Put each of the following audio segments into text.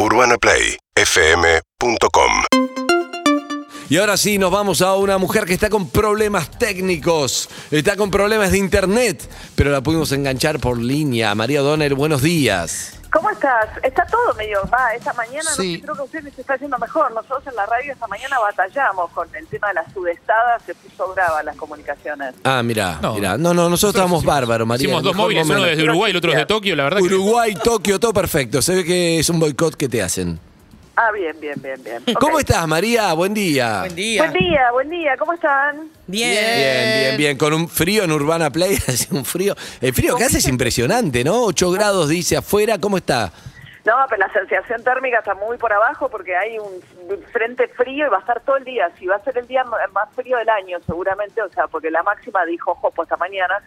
UrbanaPlayFM.com Y ahora sí, nos vamos a una mujer que está con problemas técnicos, está con problemas de internet, pero la pudimos enganchar por línea. María Donner, buenos días. ¿Cómo estás? Está todo medio, va, esta mañana Sí. no sé, creo que a ustedes se está yendo mejor. Nosotros en la radio esta mañana batallamos con el tema de las sudestadas, se puso brava las comunicaciones. Ah, mira, No. mira. No, no, nosotros estábamos bárbaros, María. Hicimos dos móviles, uno desde Uruguay y el otro desde Tokio, la verdad que... Uruguay, Tokio, todo perfecto. Se ve que es un boicot que te hacen. Ah, bien, bien, bien, bien. ¿Cómo estás, María? Buen día. Buen día. Buen día, buen día, ¿cómo están? Bien. Bien, bien, bien. Con un frío en Urbana Play, hace un frío. El frío que hace es impresionante, ¿no? 8 grados dice afuera. ¿Cómo está? No, pero la sensación térmica está muy por abajo porque hay un frente frío y va a estar todo el día. Si va a ser el día más frío del año, seguramente, o sea, porque la máxima dijo Jopo esta mañana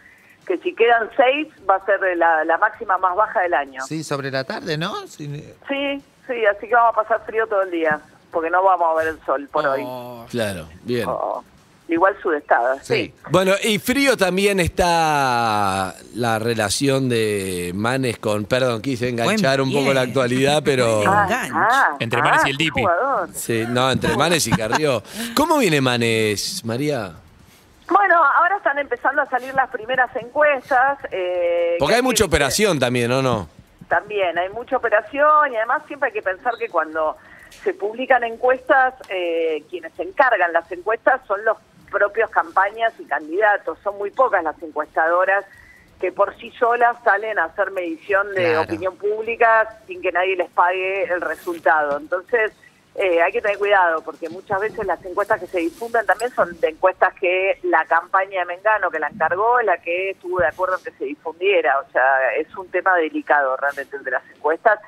que si quedan seis va a ser la, la máxima más baja del año. Sí, sobre la tarde, ¿no? Sí. Sí, sí, así que vamos a pasar frío todo el día, porque no vamos a ver el sol por hoy. Claro, bien. Oh, igual sudestada, sí. Bueno, y frío también está la relación de Manes con, perdón, quise enganchar Buen un poco la actualidad, pero... Ah, ah, Entre Manes ah, y el qué Dipi. Sí, no, entre Manes y Carrió. ¿Cómo viene Manes, María? Bueno, ahora están empezando a salir las primeras encuestas. eh, Porque que hay mucha que- operación también, ¿o no? También, hay mucha operación y además siempre hay que pensar que cuando se publican encuestas, eh, quienes se encargan las encuestas son los propios campañas y candidatos. Son muy pocas las encuestadoras que por sí solas salen a hacer medición de Claro. opinión pública sin que nadie les pague el resultado. Entonces, eh, hay que tener cuidado porque muchas veces las encuestas que se difunden también son de encuestas que la campaña de Mengano que la encargó es la que estuvo de acuerdo en que se difundiera. O sea, es un tema delicado realmente el de las encuestas.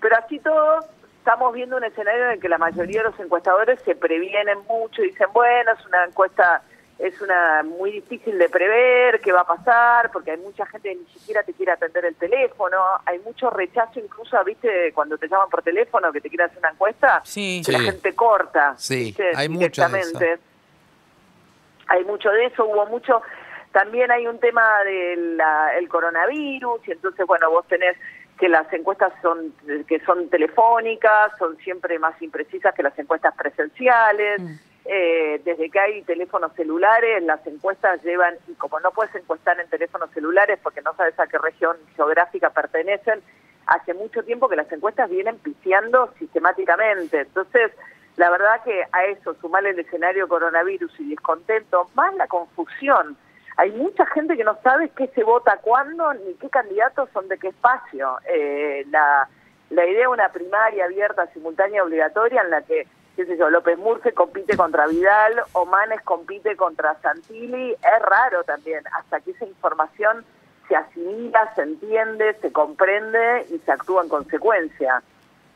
Pero así todo, estamos viendo un escenario en el que la mayoría de los encuestadores se previenen mucho y dicen, bueno, es una encuesta es una muy difícil de prever qué va a pasar, porque hay mucha gente que ni siquiera te quiere atender el teléfono, hay mucho rechazo incluso, viste, cuando te llaman por teléfono que te quieren hacer una encuesta, Sí. que la Sí. gente corta, Sí, ¿viste? hay mucho de eso. directamente. Hay mucho de eso, hubo mucho. También hay un tema del el coronavirus, y entonces, bueno, vos tenés que las encuestas son que son telefónicas, son siempre más imprecisas que las encuestas presenciales. Eh, desde que hay teléfonos celulares, las encuestas llevan, y como no puedes encuestar en teléfonos celulares porque no sabes a qué región geográfica pertenecen, hace mucho tiempo que las encuestas vienen pifiando sistemáticamente. Entonces, la verdad que a eso, sumarle el escenario coronavirus y descontento, más la confusión. Hay mucha gente que no sabe qué se vota cuándo ni qué candidatos son de qué espacio. Eh, la, la idea de una primaria abierta, simultánea, obligatoria, en la que, qué sé yo, López Murce compite contra Vidal o Manes compite contra Santilli, es raro también, hasta que esa información se asimila, se entiende, se comprende y se actúa en consecuencia.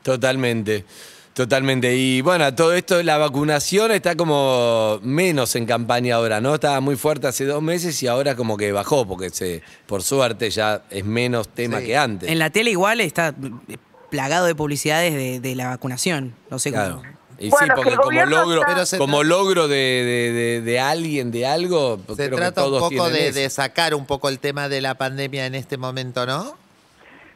Totalmente, totalmente. Y bueno, todo esto, la vacunación está como menos en campaña ahora, ¿no? Estaba muy fuerte hace dos meses y ahora como que bajó, porque se, por suerte ya es menos tema Sí. que antes. En la tele igual está plagado de publicidades de, de la vacunación. No sé Claro. cómo. Y Bueno, sí, que porque como logro, está- como logro de, de- de- de alguien, de algo, Se creo que trata un todos poco de, de sacar un poco el tema de la pandemia en este momento, ¿no?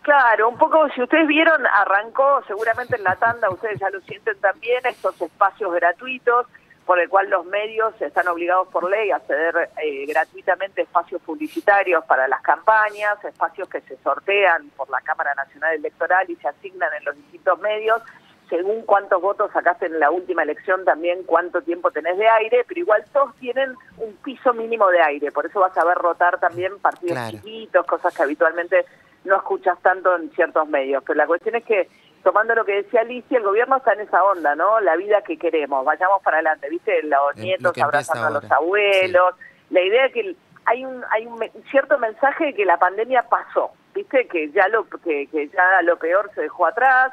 Claro, un poco, si ustedes vieron, arrancó seguramente en la tanda, ustedes ya lo sienten también, estos espacios gratuitos por el cual los medios están obligados por ley a ceder eh, gratuitamente espacios publicitarios para las campañas, espacios que se sortean por la Cámara Nacional Electoral y se asignan en los distintos medios, según cuántos votos sacaste en la última elección, también cuánto tiempo tenés de aire, pero igual todos tienen un piso mínimo de aire, por eso vas a ver rotar también partidos Claro. chiquitos, cosas que habitualmente no escuchas tanto en ciertos medios. Pero la cuestión es que, tomando lo que decía Alicia, el gobierno está en esa onda, ¿no? La vida que queremos, vayamos para adelante, ¿viste? Los Eh, lo nietos abrazando a los abuelos, la idea de que hay un hay un cierto mensaje de que la pandemia pasó, ¿viste? Que ya lo que, que ya lo peor se dejó atrás,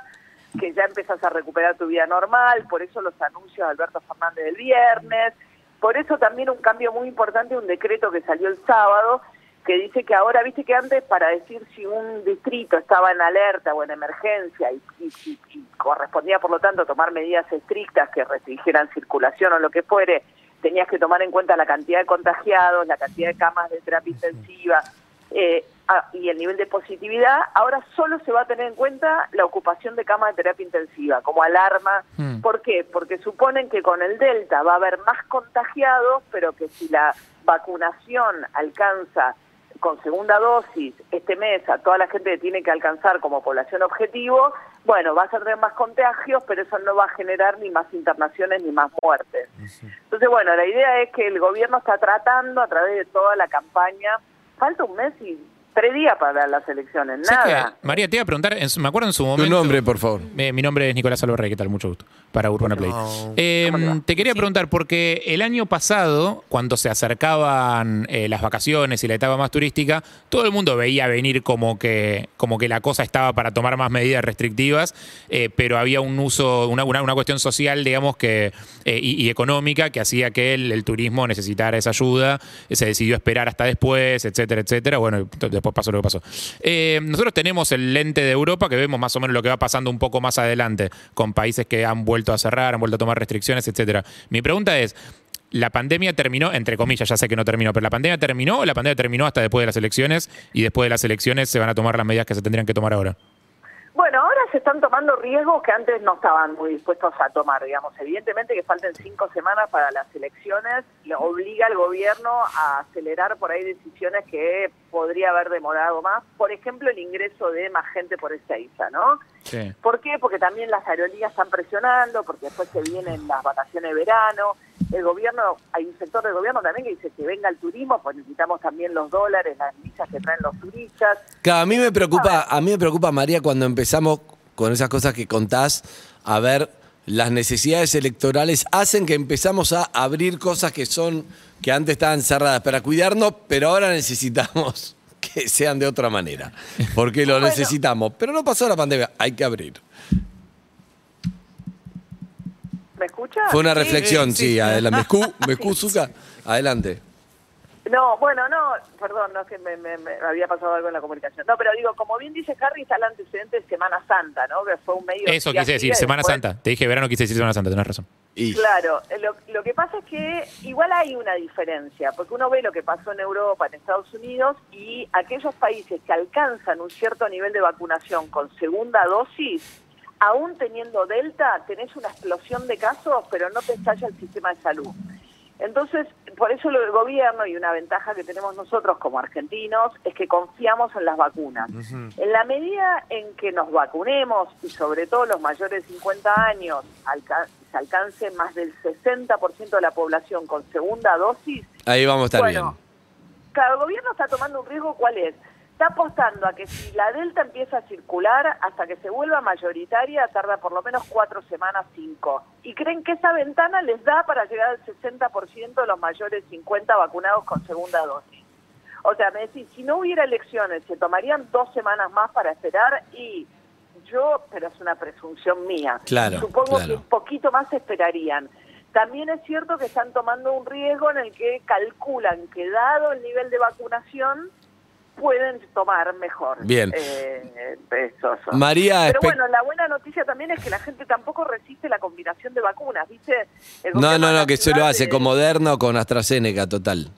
que ya empezás a recuperar tu vida normal, por eso los anuncios de Alberto Fernández del viernes, por eso también un cambio muy importante, un decreto que salió el sábado, que dice que ahora, viste que antes para decir si un distrito estaba en alerta o en emergencia y, y- y- y correspondía por lo tanto tomar medidas estrictas que restringieran circulación o lo que fuere, tenías que tomar en cuenta la cantidad de contagiados, la cantidad de camas de terapia intensiva, eh, ah, y el nivel de positividad, ahora solo se va a tener en cuenta la ocupación de cama de terapia intensiva como alarma. Mm. ¿Por qué? Porque suponen que con el Delta va a haber más contagiados, pero que si la vacunación alcanza con segunda dosis este mes a toda la gente que tiene que alcanzar como población objetivo, bueno, va a tener más contagios, pero eso no va a generar ni más internaciones ni más muertes. Entonces, bueno, la idea es que el gobierno está tratando a través de toda la campaña, falta un mes y tres días para las elecciones, ¿Sabes nada. María, te iba a preguntar, en su- me acuerdo en su Tu momento. nombre, por favor. Eh, mi nombre es Nicolás Alvarrey, ¿qué tal? Mucho gusto. Para Urbana Play. No. Eh, ¿Cómo te quería preguntar, porque el año pasado, cuando se acercaban eh, las vacaciones y la etapa más turística, todo el mundo veía venir como que, como que la cosa estaba para tomar más medidas restrictivas, eh, pero había un uso, una, una, una cuestión social, digamos, que eh, y, y económica que hacía que el, el turismo necesitara esa ayuda. Se decidió esperar hasta después, etcétera, etcétera. Bueno, t- después pasó lo que pasó. Eh, nosotros tenemos el lente de Europa que vemos más o menos lo que va pasando un poco más adelante con países que han vuelto a cerrar, han vuelto a tomar restricciones, etcétera. Mi pregunta es, ¿la pandemia terminó, entre comillas, ya sé que no terminó, pero la pandemia terminó o la pandemia terminó hasta después de las elecciones y después de las elecciones se van a tomar las medidas que se tendrían que tomar ahora? Bueno, ahora se están tomando riesgos que antes no estaban muy dispuestos a tomar, digamos. Evidentemente que falten cinco semanas para las elecciones, le obliga al gobierno a acelerar por ahí decisiones que podría haber demorado más. Por ejemplo, el ingreso de más gente por Ezeiza, ¿no? Sí. ¿Por qué? Porque también las aerolíneas están presionando, porque después se vienen las vacaciones de verano. El gobierno, hay un sector del gobierno también que dice que venga el turismo, pues necesitamos también los dólares, las divisas que traen los turistas. Claro, a mí me preocupa, a mí me preocupa, María, cuando empezamos con esas cosas que contás, a ver, las necesidades electorales hacen que empezamos a abrir cosas que son, que antes estaban cerradas para cuidarnos, pero ahora necesitamos que sean de otra manera. Porque lo Bueno. necesitamos. Pero no pasó la pandemia, hay que abrir. ¿Me escucha? Fue una Sí. reflexión, sí, adelante. Mescu, Mescu, Zucca, adelante. No, bueno, no, perdón, no es que me, me- me había pasado algo en la comunicación. No, pero digo, como bien dice Harry, está el antecedente de Semana Santa, ¿no? Que fue un medio... Eso quise decir, Semana después- Santa. Te dije verano, quise decir Semana Santa, tenés razón. Y, Claro, eh, lo, lo que pasa es que igual hay una diferencia, porque uno ve lo que pasó en Europa, en Estados Unidos, y aquellos países que alcanzan un cierto nivel de vacunación con segunda dosis, aún teniendo Delta, tenés una explosión de casos, pero no te estalla el sistema de salud. Entonces, por eso lo del gobierno y una ventaja que tenemos nosotros como argentinos es que confiamos en las vacunas. En la medida en que nos vacunemos y sobre todo los mayores de 50 años alca- se alcance más del 60% de la población con segunda dosis, ahí vamos a estar bueno, claro, el gobierno está tomando un riesgo, ¿cuál es? Está apostando a que si la Delta empieza a circular hasta que se vuelva mayoritaria, tarda por lo menos cuatro semanas, cinco. Y creen que esa ventana les da para llegar al 60% de los mayores 50 vacunados con segunda dosis. O sea, me decís, si no hubiera elecciones, se tomarían dos semanas más para esperar y yo, pero es una presunción mía. Claro, Supongo claro. que un poquito más esperarían. También es cierto que están tomando un riesgo en el que calculan que dado el nivel de vacunación pueden tomar mejor. Bien. Eh, eso, eso. María, Pero bueno, la buena noticia también es que la gente tampoco resiste la combinación de vacunas, ¿viste? El No, no, no, que se lo hace con Moderna o con AstraZeneca, total.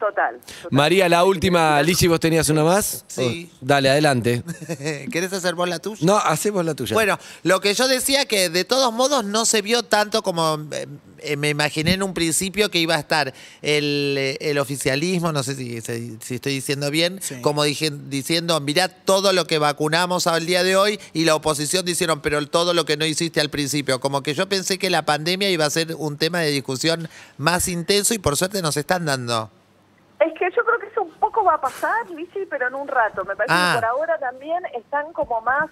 Total. total. María, la última, Lizzy, ¿vos tenías una más? Sí. Oh, Dale, adelante. ¿Querés hacer vos la tuya? No, hacemos la tuya. Bueno, lo que yo decía que de todos modos no se vio tanto como eh, eh, me imaginé en un principio que iba a estar el, eh, el oficialismo, no sé si, si- si estoy diciendo bien, Sí. como dije- diciendo, mirá todo lo que vacunamos al día de hoy y la oposición dijeron, pero todo lo que no hiciste al principio. Como que yo pensé que la pandemia iba a ser un tema de discusión más intenso y por suerte nos están dando. Es que yo creo que eso un poco va a pasar, Lizzy, pero en un rato. Me parece Ah. que por ahora también están como más,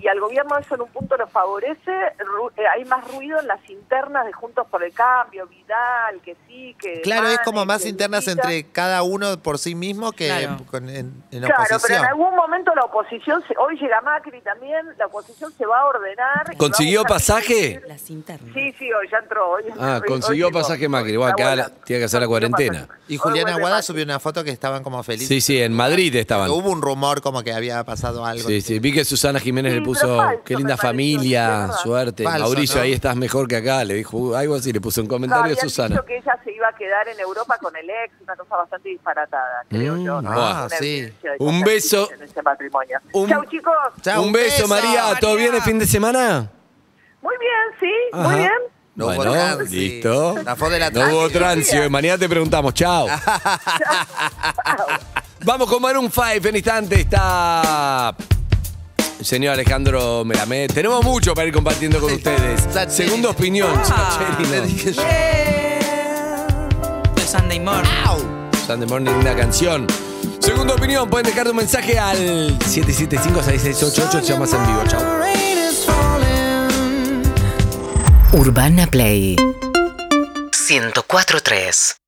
y al gobierno eso en un punto lo favorece, ru- eh, hay más ruido en las internas de Juntos por el Cambio, Vidal, que sí, que... Claro, es como más que internas entre cada uno por sí mismo que Claro. con- en, en Claro, pero oposición. en algún momento la oposición, se- hoy llega Macri también, la oposición se va a ordenar. ¿Consiguió pasaje? Las internas. Sí, sí, hoy ya entró. Hoy, Ah, hoy- consiguió hoy pasaje Macri. Bueno, acá la- tiene que hacer la cuarentena. Y Juliana Aguada subió una foto que estaban como felices. Sí, sí, en Madrid estaban. Hubo un rumor como que había pasado algo. Sí, sí, vi que Susana Jiménez Sí, le puso, falso, qué linda familia, suerte. Falso, Mauricio, ¿no? ahí estás mejor que acá. Le dijo algo así, le puso un No, comentario habían Susana. dicho que ella se iba a quedar en Europa con el ex, una cosa bastante disparatada, creo Mm, yo. ¿no? ah, sí. Un beso. En ese matrimonio. Un- Chau, chicos. Chau, un beso, María. ¿Todo bien el fin de semana? Muy bien, sí, Ajá. muy bien. No hubo bueno, trance. listo. La de la No hubo trance. Mañana te preguntamos. Chao. Vamos con Maroon 5. En instante está señor Alejandro Melamed. Tenemos mucho para ir compartiendo con ustedes. Sancheri. Segunda opinión. Sancheri, Le no. dije yo. De Sunday Morning. Sunday Morning, una canción. Segunda opinión, pueden dejar un mensaje al 775-6688, llamas en vivo, chao. Urbana Play 104.3